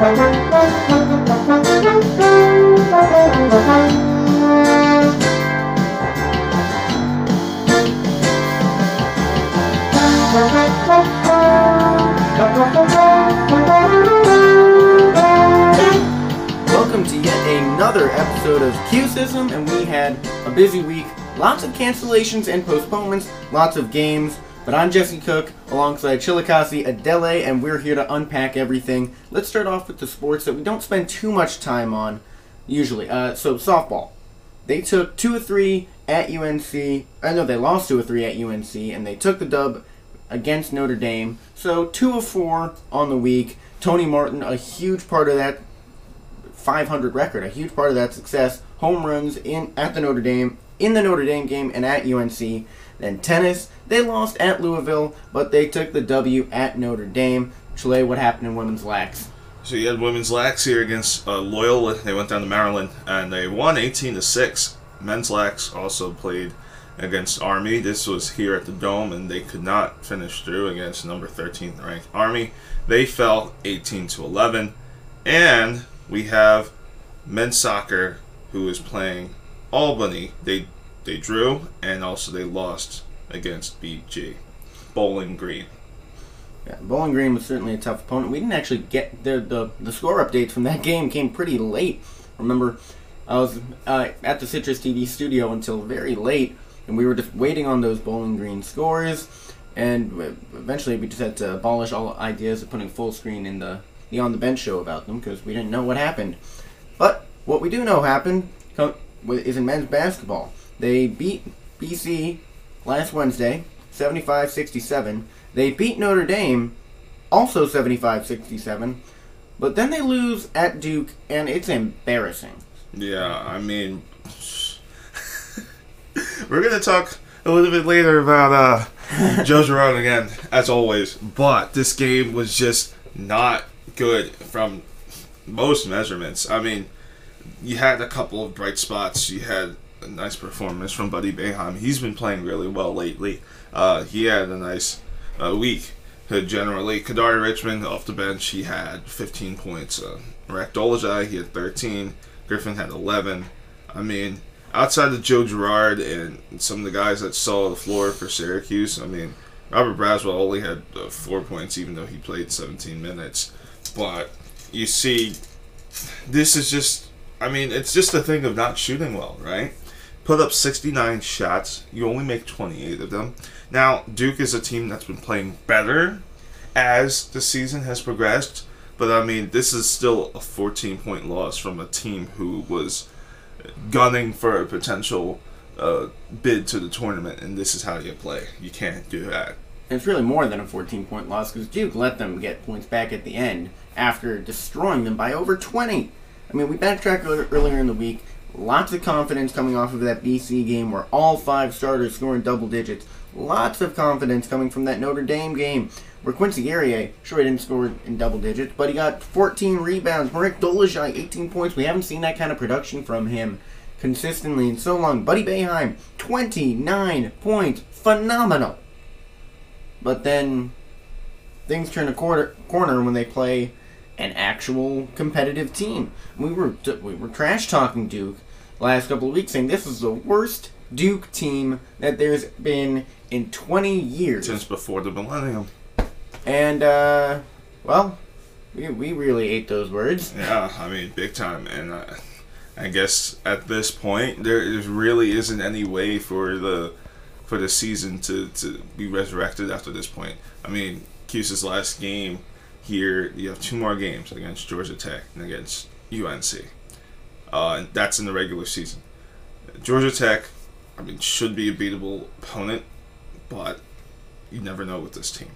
Welcome to yet another episode of Q-System, and we had a busy week. Lots of cancellations and postponements, lots of games. But I'm Jesse Cook alongside Chillicothe Adele, and we're here to unpack everything. Let's start off with the sports that we don't spend too much time on usually. Uh, so softball, they took two or three at UNC. I know they lost two or three at UNC, and they took the dub against Notre Dame. So two of four on the week. Tony Martin, a huge part of that 500 record, a huge part of that success. Home runs in at the Notre Dame, in the Notre Dame game, and at UNC. Then tennis, they lost at Louisville, but they took the W at Notre Dame. Chile, what happened in women's lax? So you had women's lax here against uh, Loyola. They went down to Maryland and they won 18 to six. Men's lax also played against Army. This was here at the Dome, and they could not finish through against number 13th ranked Army. They fell 18 to 11, and we have men's soccer who is playing Albany. They they drew and also they lost against BG Bowling Green. Yeah, Bowling Green was certainly a tough opponent. We didn't actually get the the, the score updates from that game came pretty late. Remember, I was uh, at the Citrus TV studio until very late, and we were just waiting on those Bowling Green scores. And eventually, we just had to abolish all ideas of putting full screen in the the on the bench show about them because we didn't know what happened. But what we do know happened is in men's basketball. They beat BC last Wednesday, 75-67. They beat Notre Dame, also 75-67. But then they lose at Duke, and it's embarrassing. Yeah, I mean, we're gonna talk a little bit later about uh, Joe Girard again, as always. But this game was just not good from most measurements. I mean, you had a couple of bright spots. You had a nice performance from Buddy Boeheim. He's been playing really well lately. Uh, he had a nice uh, week. Uh, generally, Kadary Richmond off the bench, he had 15 points. Uh, Marek Dolezaj, he had 13. Griffin had 11. I mean, outside of Joe Girard and some of the guys that saw the floor for Syracuse, I mean, Robert Braswell only had uh, four points, even though he played 17 minutes. But you see, this is just, I mean, it's just a thing of not shooting well, right? Put up 69 shots, you only make 28 of them. Now, Duke is a team that's been playing better as the season has progressed, but I mean, this is still a 14 point loss from a team who was gunning for a potential uh, bid to the tournament, and this is how you play. You can't do that. It's really more than a 14 point loss because Duke let them get points back at the end after destroying them by over 20. I mean, we backtracked earlier in the week. Lots of confidence coming off of that BC game where all five starters scoring double digits. Lots of confidence coming from that Notre Dame game where Quincy Guerrier, sure he didn't score in double digits, but he got 14 rebounds. Marek Dolezaj, 18 points. We haven't seen that kind of production from him consistently in so long. Buddy Boeheim, 29 points. Phenomenal. But then things turn a quarter, corner when they play an actual competitive team. We were we were trash talking Duke last couple of weeks, saying this is the worst Duke team that there's been in 20 years since before the millennium. And uh, well, we we really ate those words. Yeah, I mean, big time, and. Uh, I guess at this point there really isn't any way for the for the season to, to be resurrected after this point. I mean, Cuse's last game here, you have two more games against Georgia Tech and against UNC. Uh, and that's in the regular season. Georgia Tech, I mean, should be a beatable opponent, but you never know with this team.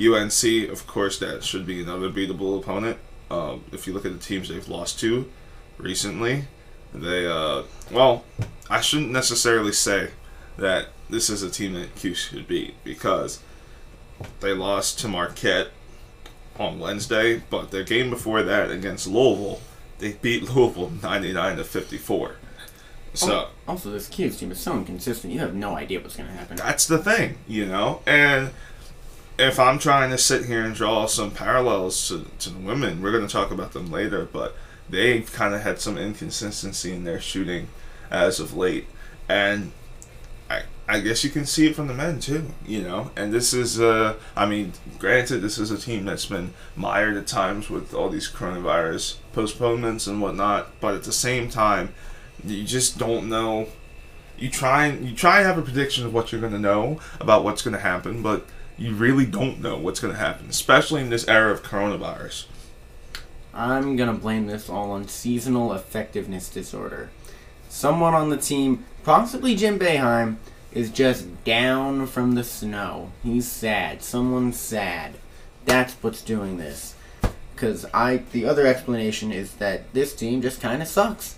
UNC, of course, that should be another beatable opponent. Um, if you look at the teams they've lost to recently, they, uh, well, I shouldn't necessarily say that this is a team that Q should beat because they lost to Marquette on Wednesday, but the game before that against Louisville, they beat Louisville 99 to 54. So also, this Cuse team is so inconsistent. You have no idea what's going to happen. That's the thing, you know, and if I'm trying to sit here and draw some parallels to, to the women, we're going to talk about them later, but they've kind of had some inconsistency in their shooting as of late. And I, guess you can see it from the men too, you know. And this is, uh, I mean, granted, this is a team that's been mired at times with all these coronavirus postponements and whatnot, but at the same time, you just don't know. You try and you try and have a prediction of what you're going to know about what's going to happen, but you really don't know what's going to happen, especially in this era of coronavirus. I'm gonna blame this all on seasonal effectiveness disorder. Someone on the team, possibly Jim Boeheim, is just down from the snow. He's sad. Someone's sad. That's what's doing this. Because I, the other explanation is that this team just kind of sucks.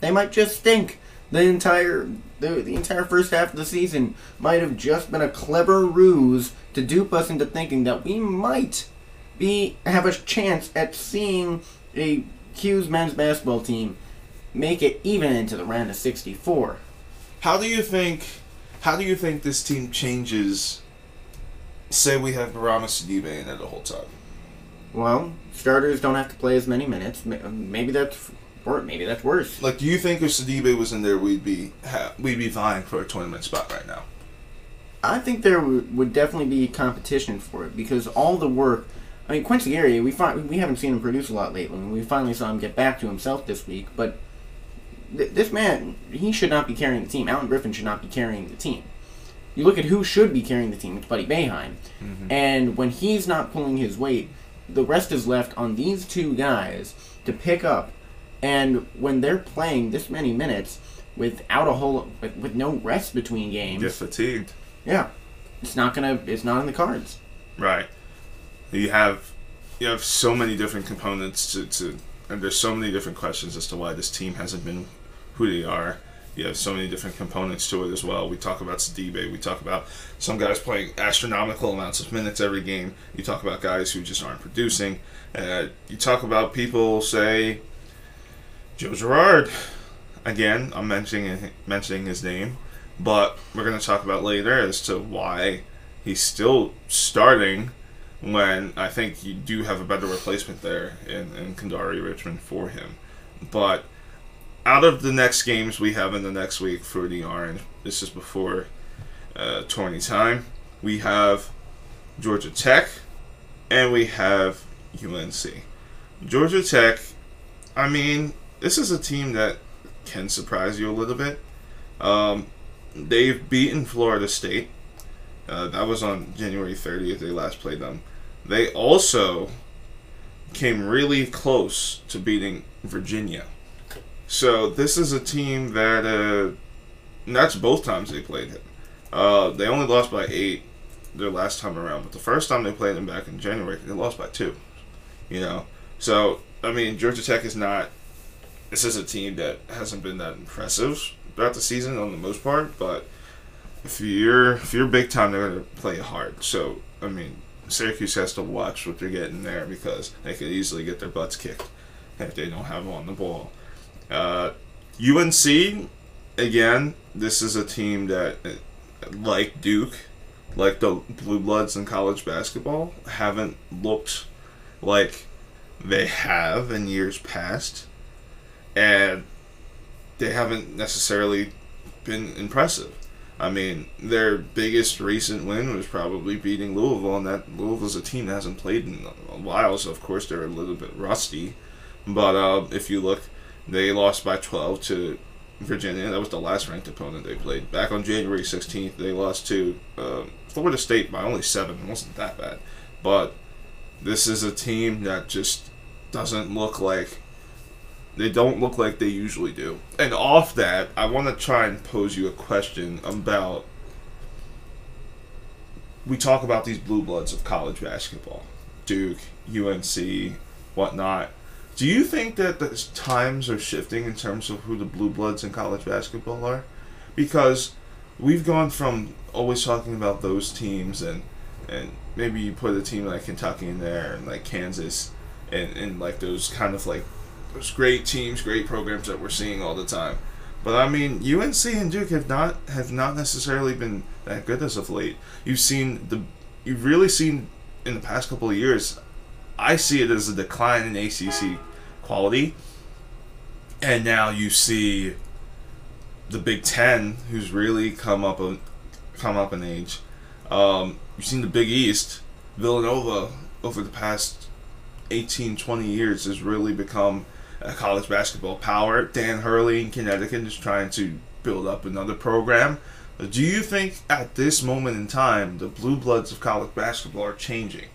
They might just stink. The entire, the, the entire first half of the season might have just been a clever ruse to dupe us into thinking that we might be have a chance at seeing a Cuse men's basketball team make it even into the round of 64. How do you think? How do you think this team changes? Say we have Bourama Sidibe in there the whole time. Well, starters don't have to play as many minutes. Maybe that's or maybe that's worse. Like, do you think if Sidibe was in there, we'd be ha- we'd be vying for a tournament spot right now? I think there would would definitely be competition for it because all the work. I mean, Quincy Guerrier, we fi- we haven't seen him produce a lot lately. We finally saw him get back to himself this week, but th- this man, he should not be carrying the team. Alan Griffin should not be carrying the team. You look at who should be carrying the team. It's Buddy Boeheim, mm-hmm. and when he's not pulling his weight, the rest is left on these two guys to pick up. And when they're playing this many minutes without a whole with, with no rest between games, Get fatigued, yeah, it's not gonna. It's not in the cards. right? You have you have so many different components to, to and there's so many different questions as to why this team hasn't been who they are. You have so many different components to it as well. We talk about Sidibe. We talk about some guys playing astronomical amounts of minutes every game. You talk about guys who just aren't producing. Uh, you talk about people say Joe Girard. Again, I'm mentioning mentioning his name, but we're going to talk about later as to why he's still starting when I think you do have a better replacement there in, in Kadary Richmond for him. But out of the next games we have in the next week for the Orange, this is before uh, tourney time, we have Georgia Tech and we have UNC. Georgia Tech, I mean, this is a team that can surprise you a little bit. Um, they've beaten Florida State. Uh, that was on January 30th. They last played them. They also came really close to beating Virginia. So this is a team that, uh, that's both times they played him. Uh, they only lost by eight their last time around, but the first time they played them back in January, they lost by two. You know, so I mean, Georgia Tech is not. This is a team that hasn't been that impressive throughout the season on the most part, but if you're if you're big time, they're gonna play hard. So I mean, Syracuse has to watch what they're getting there because they could easily get their butts kicked if they don't have them on the ball. Uh, UNC, again, this is a team that, uh, like Duke, like the Blue Bloods in college basketball, haven't looked like they have in years past, and they haven't necessarily been impressive. I mean, their biggest recent win was probably beating Louisville, and that Louisville's a team that hasn't played in a while, so of course they're a little bit rusty. But uh, if you look, they lost by 12 to Virginia. That was the last ranked opponent they played. Back on January 16th, they lost to uh, Florida State by only seven. It wasn't that bad. But this is a team that just doesn't look like they don't look like they usually do. And off that, I want to try and pose you a question about we talk about these blue bloods of college basketball. Duke, UNC, whatnot. Do you think that the times are shifting in terms of who the blue bloods in college basketball are? Because we've gone from always talking about those teams and and maybe you put a team like Kentucky in there and like Kansas and, and like those kind of like those great teams, great programs that we're seeing all the time. But I mean, UNC and Duke have not have not necessarily been that good as of late. You've seen the you've really seen in the past couple of years, I see it as a decline in ACC quality. And now you see the Big Ten, who's really come up a, come up in age. Um, you've seen the Big East, Villanova, over the past 18, 20 years, has really become a college basketball power. Dan Hurley in Connecticut is trying to build up another program. Do you think at this moment in time the blue bloods of college basketball are changing?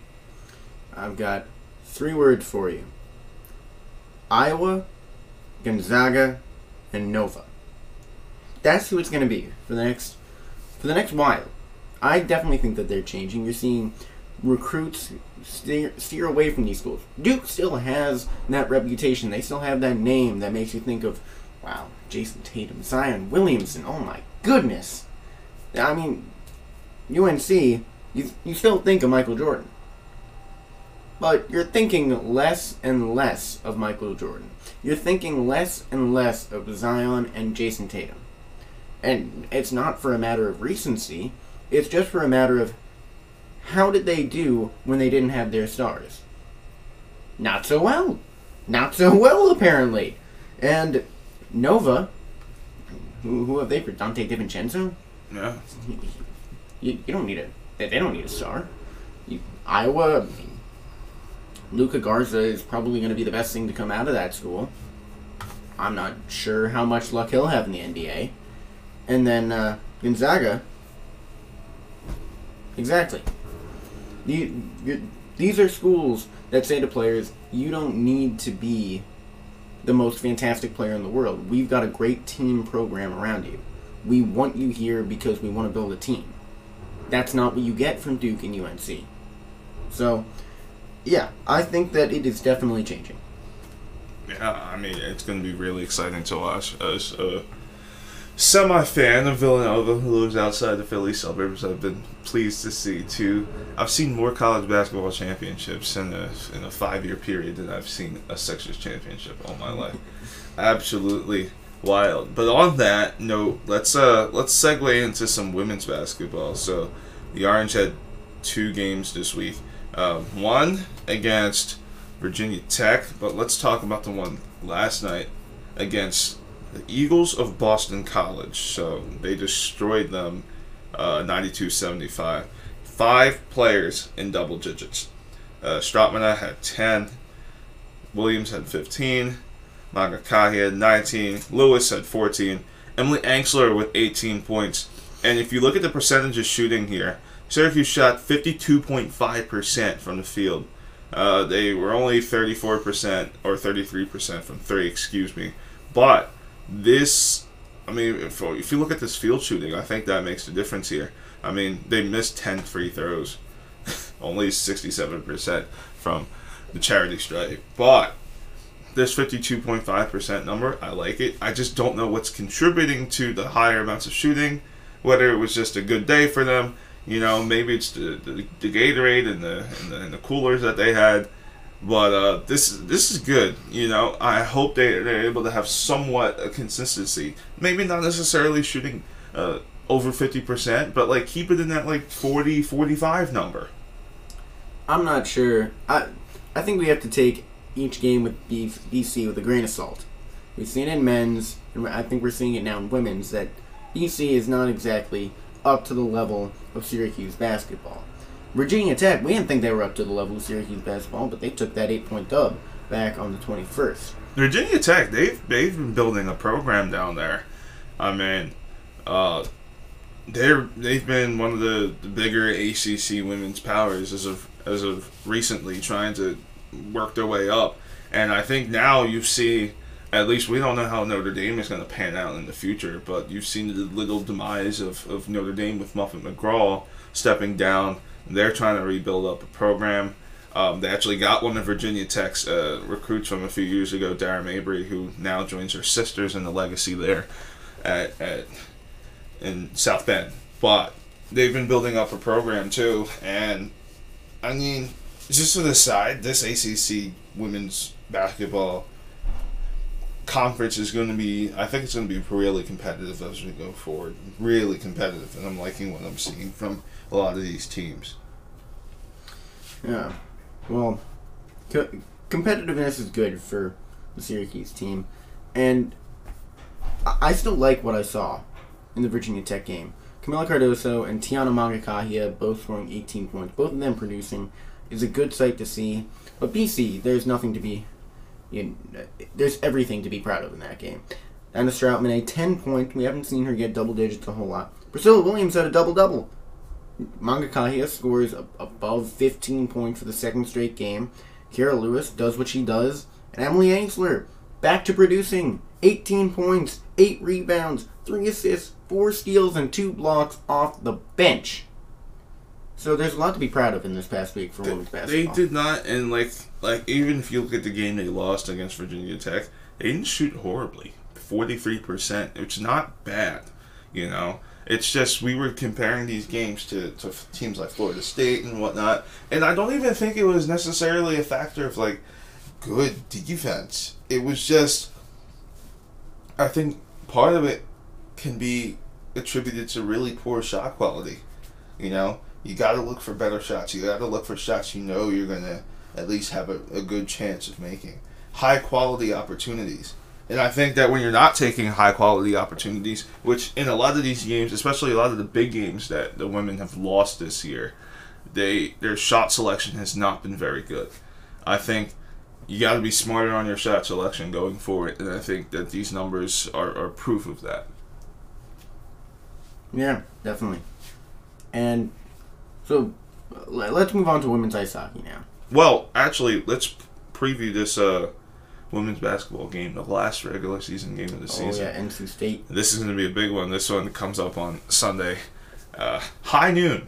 I've got three words for you Iowa, Gonzaga, and Nova. That's who it's going to be for the next for the next while. I definitely think that they're changing. You're seeing recruits steer, steer away from these schools. Duke still has that reputation. They still have that name that makes you think of, wow, Jayson Tatum, Zion Williamson. Oh my goodness. I mean, UNC, you, you still think of Michael Jordan. But you're thinking less and less of Michael Jordan. You're thinking less and less of Zion and Jayson Tatum. And it's not for a matter of recency, it's just for a matter of how did they do when they didn't have their stars? Not so well. Not so well, apparently. And Nova, who, who have they for? Donte DiVincenzo? Yeah. You, you don't need a. They, they don't need a star. You, Iowa, Luka Garza is probably going to be the best thing to come out of that school. I'm not sure how much luck he'll have in the NBA. And then uh, Gonzaga. Exactly. You, you, these are schools that say to players, you don't need to be the most fantastic player in the world. We've got a great team program around you. We want you here because we want to build a team. That's not what you get from Duke and UNC. So, yeah, I think that it is definitely changing. Yeah, I mean, it's going to be really exciting to watch as a semi fan of Villanova who lives outside the Philly suburbs. I've been pleased to see, too. I've seen more college basketball championships in a, in a five year period than I've seen a Sixers championship all my life. Absolutely wild. But on that note, let's uh let's segue into some women's basketball. So, the Orange had two games this week. Um, one against Virginia Tech, but let's talk about the one last night against the Eagles of Boston College. So they destroyed them uh, 92-75. Five players in double digits. Uh, Strautmane had 10. Williams had 15. Mangakahia had 19. Lewis had 14. Emily Engstler with 18 points. And if you look at the percentage of shooting here, Syracuse shot 52.5% from the field. Uh, they were only 34% or 33% from three, excuse me. But this, I mean, if, if you look at this field shooting, I think that makes the difference here. I mean, they missed 10 free throws, only 67% from the charity stripe. But this 52.5% number, I like it. I just don't know what's contributing to the higher amounts of shooting, whether it was just a good day for them. You know, maybe it's the, the, the Gatorade and the, and the, and the coolers that they had. But uh, this this is good. You know, I hope they they're able to have somewhat a consistency. Maybe not necessarily shooting uh, over fifty percent, but like keep it in that like 40, 45 number. I'm not sure. I I think we have to take each game with BC with a grain of salt. We've seen it in men's, and I think we're seeing it now in women's that BC is not exactly up to the level of Syracuse basketball. Virginia Tech, we didn't think they were up to the level of Syracuse basketball, but they took that eight point dub back on the 21st. Virginia Tech, they've they've been building a program down there. I mean, uh, they're they've been one of the, the bigger ACC women's powers as of as of recently, trying to work their way up. And I think now you see, at least we don't know how Notre Dame is going to pan out in the future, but you've seen the little demise of, of Notre Dame with Muffet McGraw stepping down. They're trying to rebuild up a program. Um, they actually got one of Virginia Tech's uh, recruits from a few years ago, Dara Mabrey, who now joins her sisters in the legacy there at, at in South Bend. But they've been building up a program too, and I mean, just to the side, this ACC women's basketball conference is going to be, I think it's going to be really competitive as we go forward. Really competitive, and I'm liking what I'm seeing from a lot of these teams. Yeah. Well, co- competitiveness is good for the Syracuse team, and I-, I still like what I saw in the Virginia Tech game. Camila Cardoso and Tiana Mangakahia both scoring 18 points, both of them producing, is a good sight to see. But BC, there's nothing to be, you there's everything to be proud of in that game. Anna Stroutman, a 10 point. We haven't seen her get double digits a whole lot. Priscilla Williams had a double double. Mangakahia scores above 15 points for the second straight game. Kara Lewis does what she does. And Emily Engstler, back to producing 18 points, 8 rebounds, 3 assists, 4 steals, and 2 blocks off the bench. So there's a lot to be proud of in this past week for women's basketball. They did not, and like like even if you look at the game they lost against Virginia Tech, they didn't shoot horribly, forty three percent, which is not bad. You know, it's just we were comparing these games to to teams like Florida State and whatnot, and I don't even think it was necessarily a factor of like good defense. It was just, I think part of it can be attributed to really poor shot quality. You know, you got to look for better shots. You got to look for shots you know you're going to at least have a, a good chance of making. High quality opportunities. And I think that when you're not taking high quality opportunities, which in a lot of these games, especially a lot of the big games that the women have lost this year, they their shot selection has not been very good. I think you got to be smarter on your shot selection going forward, and I think that these numbers are, are proof of that. Yeah, definitely. And so let's move on to women's ice hockey now. Well, actually, let's preview this uh, women's basketball game, the last regular season game of the season. Oh season. yeah, NC State. This is going to be a big one. This one comes up on Sunday, uh, high noon,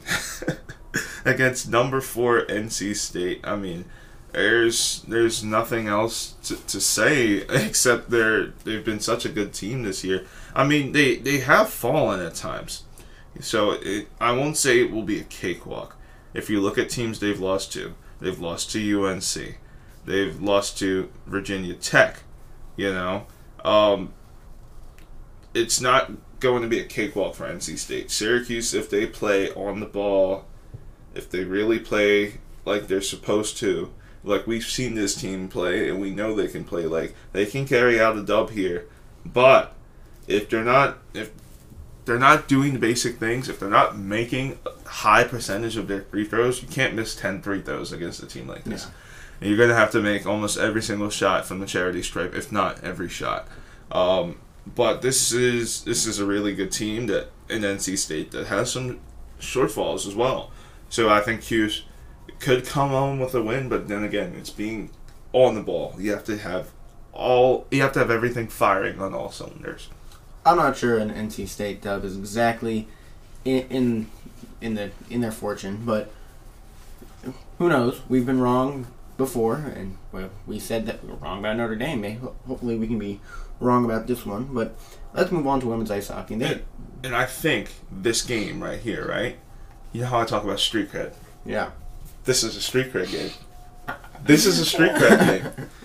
against number four NC State. I mean, there's there's nothing else to, to say except they're they've been such a good team this year. I mean, they they have fallen at times, so it, I won't say it will be a cakewalk. If you look at teams they've lost to, they've lost to UNC, they've lost to Virginia Tech. You know, um, it's not going to be a cakewalk for NC State. Syracuse, if they play on the ball, if they really play like they're supposed to, like we've seen this team play and we know they can play, like they can carry out a dub here. But if they're not, if they're not doing the basic things, if they're not making a high percentage of their free throws, you can't miss 10 free throws against a team like this. Yeah. And you're going to have to make almost every single shot from the charity stripe, if not every shot. Um, but this is this is a really good team that in NC State that has some shortfalls as well. So I think Cuse could come home with a win, but then again, it's being on the ball. You have to have all you have to have everything firing on all cylinders. I'm not sure an NC State dub is exactly in, in in the in their fortune, but who knows? We've been wrong before, and well, we said that we were wrong about Notre Dame. Maybe, hopefully, we can be wrong about this one. But let's move on to women's ice hockey. They, And, and I think this game right here, right? You know how I talk about street cred. yeah, This is a street cred game. This is a street cred game.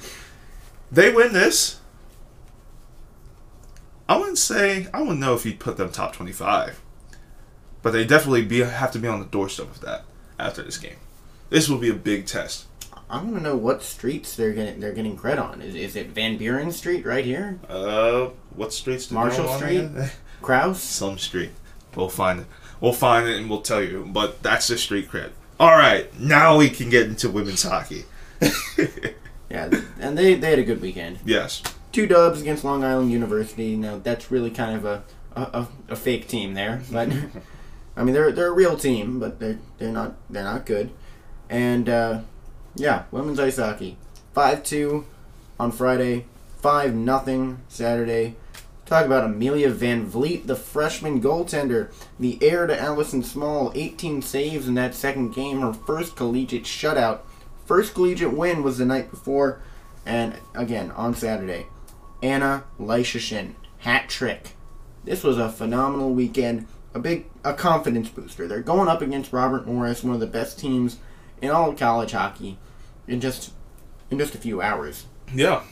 They win this. I wouldn't say I wouldn't know if you'd put them top twenty five, but they definitely be have to be on the doorstep of that after this game. This will be a big test. I want to know what streets they're getting they're getting cred on. Is, is it Van Buren Street right here? Uh, what streets? Marshall Street? Kraus? Some street. We'll find it. We'll find it and we'll tell you. But that's the street cred. All right, now we can get into women's hockey. Yeah, and they they had a good weekend. yes. Two dubs against Long Island University. Now that's really kind of a a, a, fake team there, but I mean they're they're a real team, but they're they're not they're not good. And uh, yeah, women's ice hockey, five two on Friday, five nothing Saturday. Talk about Amelia Van Vliet, the freshman goaltender, the heir to Allison Small, 18 saves in that second game, her first collegiate shutout. First collegiate win was the night before, and again on Saturday. Anna Leschyshyn, hat trick. This was a phenomenal weekend, a big a confidence booster. They're going up against Robert Morris, one of the best teams in all of college hockey, in just in just a few hours. Yeah.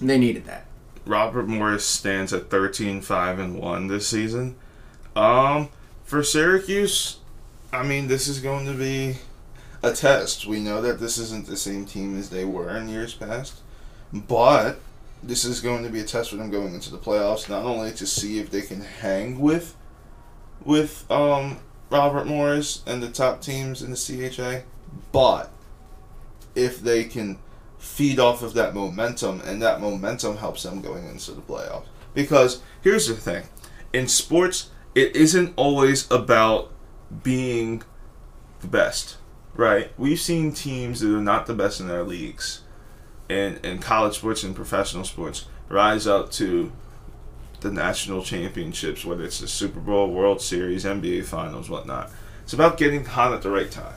They needed that. Robert Morris stands at 13 5 and 1 this season. Um for Syracuse, I mean this is going to be a test. We know that this isn't the same team as they were in years past, but this is going to be a test for them going into the playoffs. Not only to see if they can hang with with um, Robert Morris and the top teams in the CHA, but if they can feed off of that momentum, and that momentum helps them going into the playoffs. Because here's the thing in sports, it isn't always about being the best, right? We've seen teams that are not the best in their leagues in, in college sports and professional sports rise up to the national championships, whether it's the Super Bowl, World Series, NBA Finals, whatnot. It's about getting hot at the right time.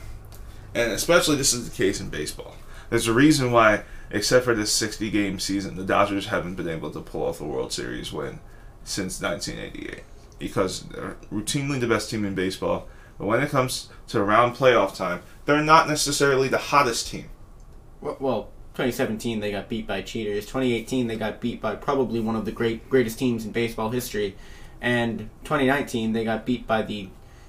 And especially this is the case in baseball. There's a reason why, except for this 60 game season, the Dodgers haven't been able to pull off a World Series win since 1988. Because they're routinely the best team in baseball. But when it comes to around playoff time, they're not necessarily the hottest team. Well, well, 2017 they got beat by cheaters. 2018 they got beat by probably one of the great greatest teams in baseball history, and 2019 they got beat by the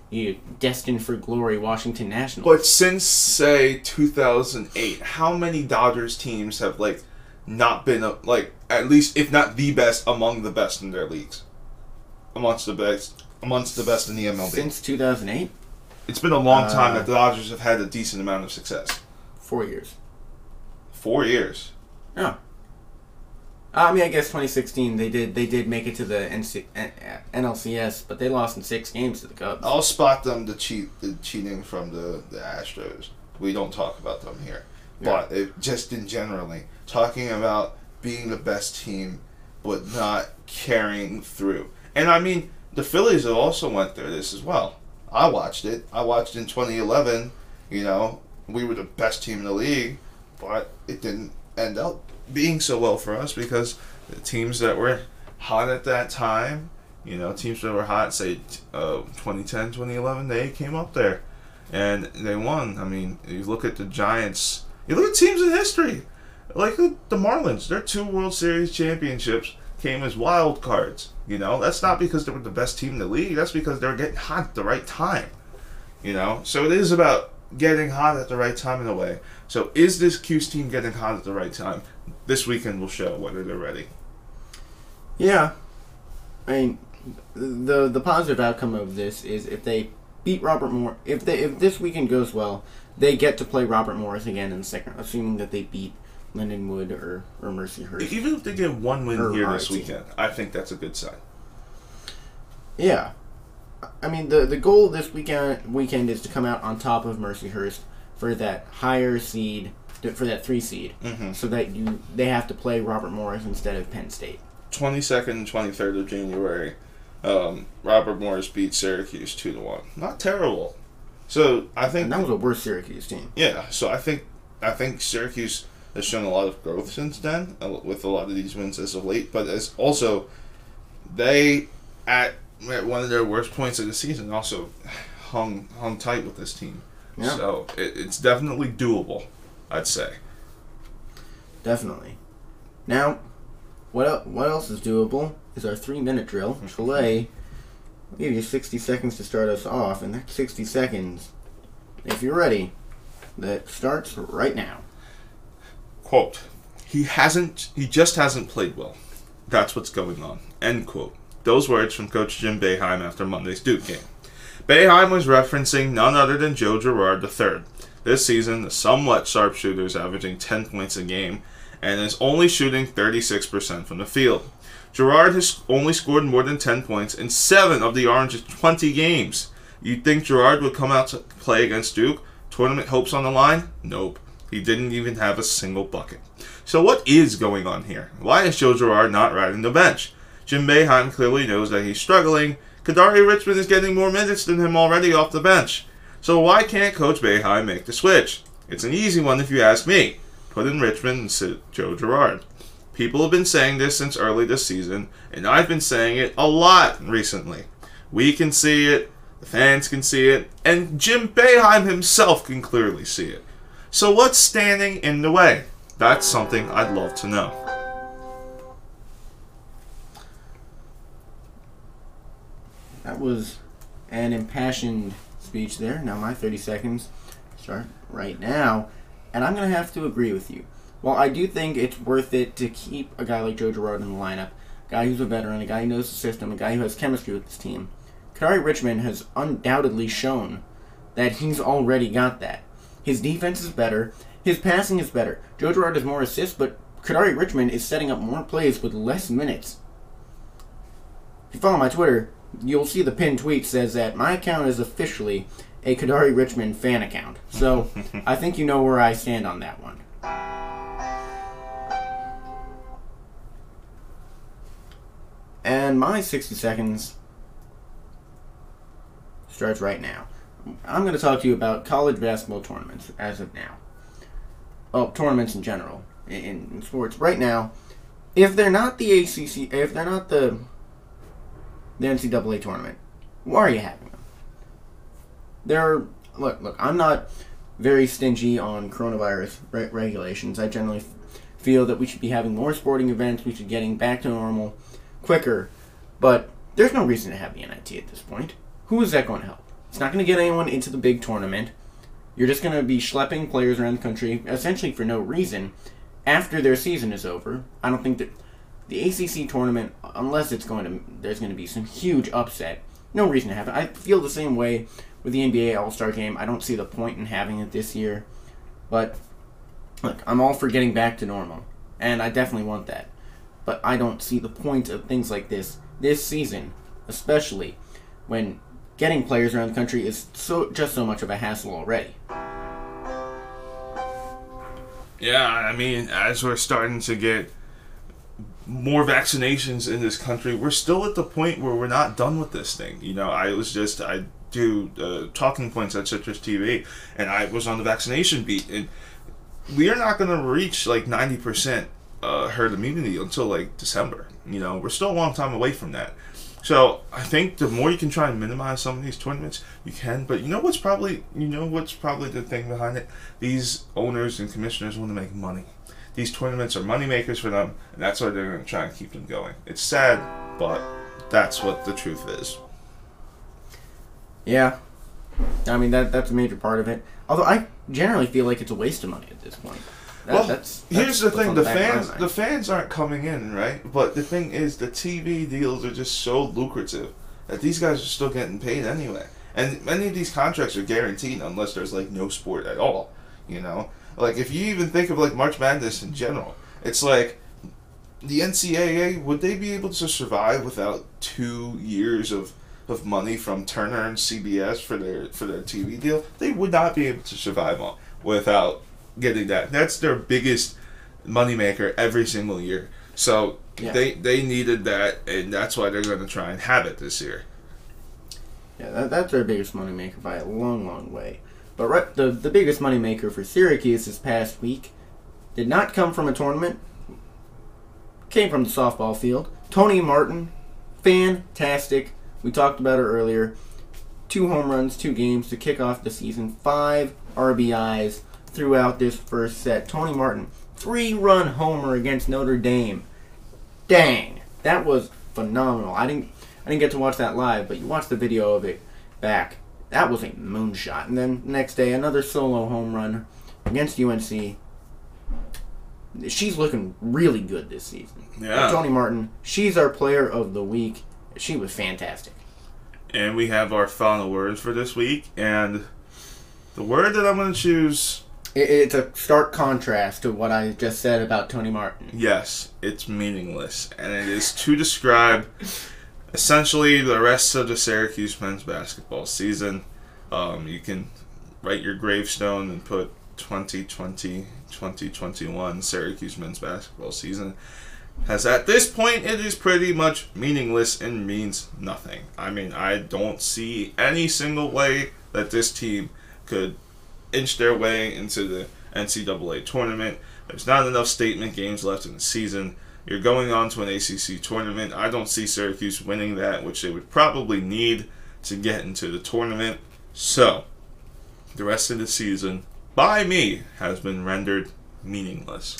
you know, destined for glory Washington Nationals. But since say 2008, how many Dodgers teams have like not been a, like at least if not the best among the best in their leagues, amongst the best amongst the best in the MLB? Since 2008, it's been a long time Uh, that the Dodgers have had a decent amount of success. four years. Four years. Yeah. I mean, I guess 2016 they did they did make it to the NC, NLCS, but they lost in six games to the Cubs. I'll spot them the cheat the cheating from the the Astros. We don't talk about them here, but it, just in generally talking about being the best team, but not carrying through. And I mean, the Phillies have also went through this as well. I watched it. I watched in 2011. You know, we were the best team in the league, but it didn't end up being so well for us because the teams that were hot at that time you know, teams that were hot, say uh, 2010, 2011, they came up there and they won. I mean, you look at the Giants, you look at teams in history, like the Marlins, their two World Series championships came as wild cards. You know, that's not because they were the best team in the league, that's because they were getting hot at the right time. You know, so it is about getting hot at the right time in a way. So, is this Q's team getting hot at the right time? This weekend will show whether they're ready. Yeah, I mean, the the positive outcome of this is if they beat Robert Moore, if they if this weekend goes well, they get to play Robert Morris again in the second, assuming that they beat Lindenwood or or Mercyhurst. Even if they get one win here this weekend, I think that's a good sign. Yeah, I mean the the goal this weekend weekend is to come out on top of Mercyhurst for that higher seed for that three seed, Mhm. so that you they have to play Robert Morris instead of Penn State. 22nd and 23rd of January, um, Robert Morris beat Syracuse 2 to 1. Not terrible. So I think And that was a worse Syracuse team. yeah, so I think I think Syracuse has shown a lot of growth since then uh, with a lot of these wins as of late, but as also they at, at one of their worst points of the season also hung hung tight with this team. Yeah. So it, it's definitely doable, I'd say. Definitely. Now, what el- what else is doable is our three minute drill. Hmm. Chile, I'll give you 60 seconds to start us off, and that 60 seconds, if you're ready, that starts right now. quote he hasn't he just hasn't played well that's what's going on end quote those words from coach jim Boeheim after monday's duke game Boeheim was referencing none other than joe girard III. this season the somewhat sharpshooter is averaging 10 points a game and is only shooting 36% from the field girard has only scored more than 10 points in 7 of the orange's 20 games you'd think girard would come out to play against duke tournament hopes on the line nope he didn't even have a single bucket. So what is going on here? Why is Joe Girard not riding the bench? Jim Boeheim clearly knows that he's struggling. Kadary Richmond is getting more minutes than him already off the bench. So why can't Coach Boeheim make the switch? It's an easy one if you ask me. Put in Richmond and sit Joe Girard. People have been saying this since early this season, and I've been saying it a lot recently. We can see it, the fans can see it, and Jim Boeheim himself can clearly see it. So what's standing in the way? That's something I'd love to know. That was an impassioned speech there. Now my 30 seconds start right now, and I'm going to have to agree with you. While I do think it's worth it to keep a guy like Joe Girard in the lineup, a guy who's a veteran, a guy who knows the system, a guy who has chemistry with his team, Kadary Richmond has undoubtedly shown that he's already got that. His defense is better, his passing is better. Joe Girard has more assists, but Kadary Richmond is setting up more plays with less minutes. If you follow my Twitter, you'll see the pinned tweet says that my account is officially a Kadary Richmond fan account. So I think you know where I stand on that one. And my 60 seconds starts right now. I'm going to talk to you about college basketball tournaments as of now. Oh, tournaments in general in, in sports right now. If they're not the ACC, if they're not the the NCAA tournament, why are you having them? There look, look. I'm not very stingy on coronavirus re- regulations. I generally f- feel that we should be having more sporting events. We should be getting back to normal quicker. But there's no reason to have the NIT at this point. Who is that going to help? It's not going to get anyone into the big tournament. You're just going to be schlepping players around the country essentially for no reason after their season is over. I don't think that the ACC tournament, unless it's going to, there's going to be some huge upset. No reason to have it. I feel the same way with the NBA All Star game. I don't see the point in having it this year. But look, I'm all for getting back to normal, and I definitely want that. But I don't see the point of things like this this season, especially when getting players around the country is so just so much of a hassle already. Yeah, I mean, as we're starting to get more vaccinations in this country, we're still at the point where we're not done with this thing. You know, I was just I do uh, talking points at Citrus TV, and I was on the vaccination beat, and we are not going to reach like ninety percent uh, herd immunity until like December. You know, we're still a long time away from that. So I think the more you can try and minimize some of these tournaments, you can. But you know what's probably you know what's probably the thing behind it. These owners and commissioners want to make money. These tournaments are money makers for them, and that's why they're going to try and keep them going. It's sad, but that's what the truth is. Yeah, I mean that that's a major part of it. Although I generally feel like it's a waste of money at this point. That, well, that's, here's the thing: the back of my fans, the fans aren't coming in, right? But the thing is, the TV deals are just so lucrative that these guys are still getting paid anyway. And many of these contracts are guaranteed unless there's like no sport at all. You know, like if you even think of like March Madness in general, it's like the NCAA would they be able to survive without two years of of money from Turner and CBS for their for their TV deal? They would not be able to survive on without getting that. That's their biggest moneymaker every single year. So Yeah. they they needed that, and that's why they're going to try and have it this year. Yeah, that, that's their biggest moneymaker by a long, long way. But right, the the biggest moneymaker for Syracuse this past week did not come from a tournament. Came from the softball field. Tony Martin, fantastic. We talked about her earlier. Two home runs, two games to kick off the season. Five RBIs throughout this first set. Tony Martin, three-run homer against Notre Dame. Dang, that was phenomenal. I didn't I didn't get to watch that live, but you watch the video of it back. That was a moonshot. And then next day, another solo home run against UNC. She's looking really good this season. Yeah. Tony Martin, she's our player of the week. She was fantastic. And we have our final words for this week, and the word that I'm going to choose. It's a stark contrast to what I just said about Tony Martin. yes, it's meaningless, and it is to describe essentially the rest of the Syracuse men's basketball season. Um, you can write your gravestone and put 2020 2021 Syracuse men's basketball season. As at this point, it is pretty much meaningless and means nothing. I mean, I don't see any single way that this team could inch their way into the NCAA tournament. There's not enough statement games left in the season. You're going on to an ACC tournament. I don't see Syracuse winning that, which they would probably need to get into the tournament. So, the rest of the season, by me, has been rendered meaningless.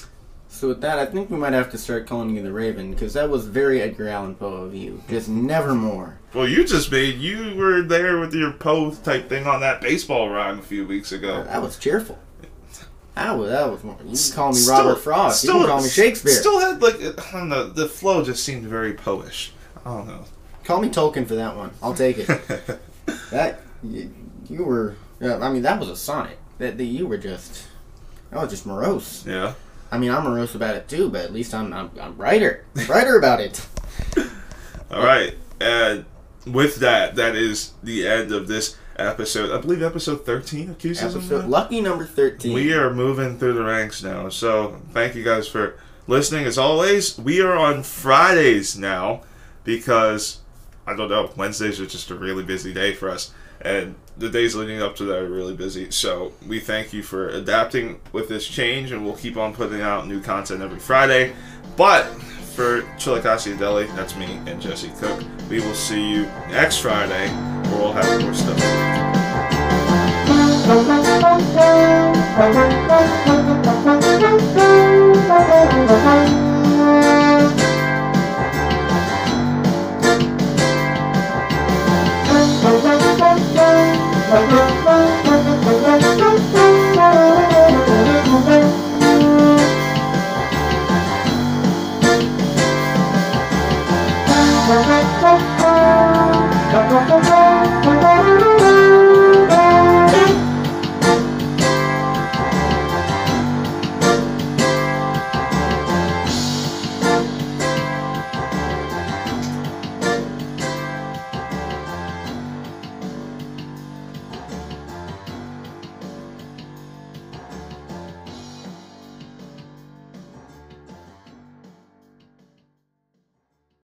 So with that, I think we might have to start calling you the Raven because that was very Edgar Allan Poe of you. Just nevermore. Well, you just made you were there with your Poe type thing on that baseball rhyme a few weeks ago. That was cheerful. That was that was more. You can call me Still- Robert Frost. you can call me Shakespeare. Still had like I don't know. The flow just seemed very Poish. I don't know. Call me Tolkien for that one. I'll take it. that you, you were. Yeah, I mean, that was a sonnet. That, that you were just. That was just morose. yeah. I mean, I'm morose about it too, but at least I'm I'm, I'm brighter, brighter about it. All right. And with that, that is the end of this episode. I believe episode thirteen of Qsism. Episode lucky number thirteen. We are moving through the ranks now. So thank you guys for listening. As always, we are on Fridays now because I don't know, Wednesdays are just a really busy day for us. And the days leading up to that are really busy. So we thank you for adapting with this change and we'll keep on putting out new content every Friday. But for Chillicothe Deli. That's me and Jesse Cook. We will see you next Friday where we'll have more stuff.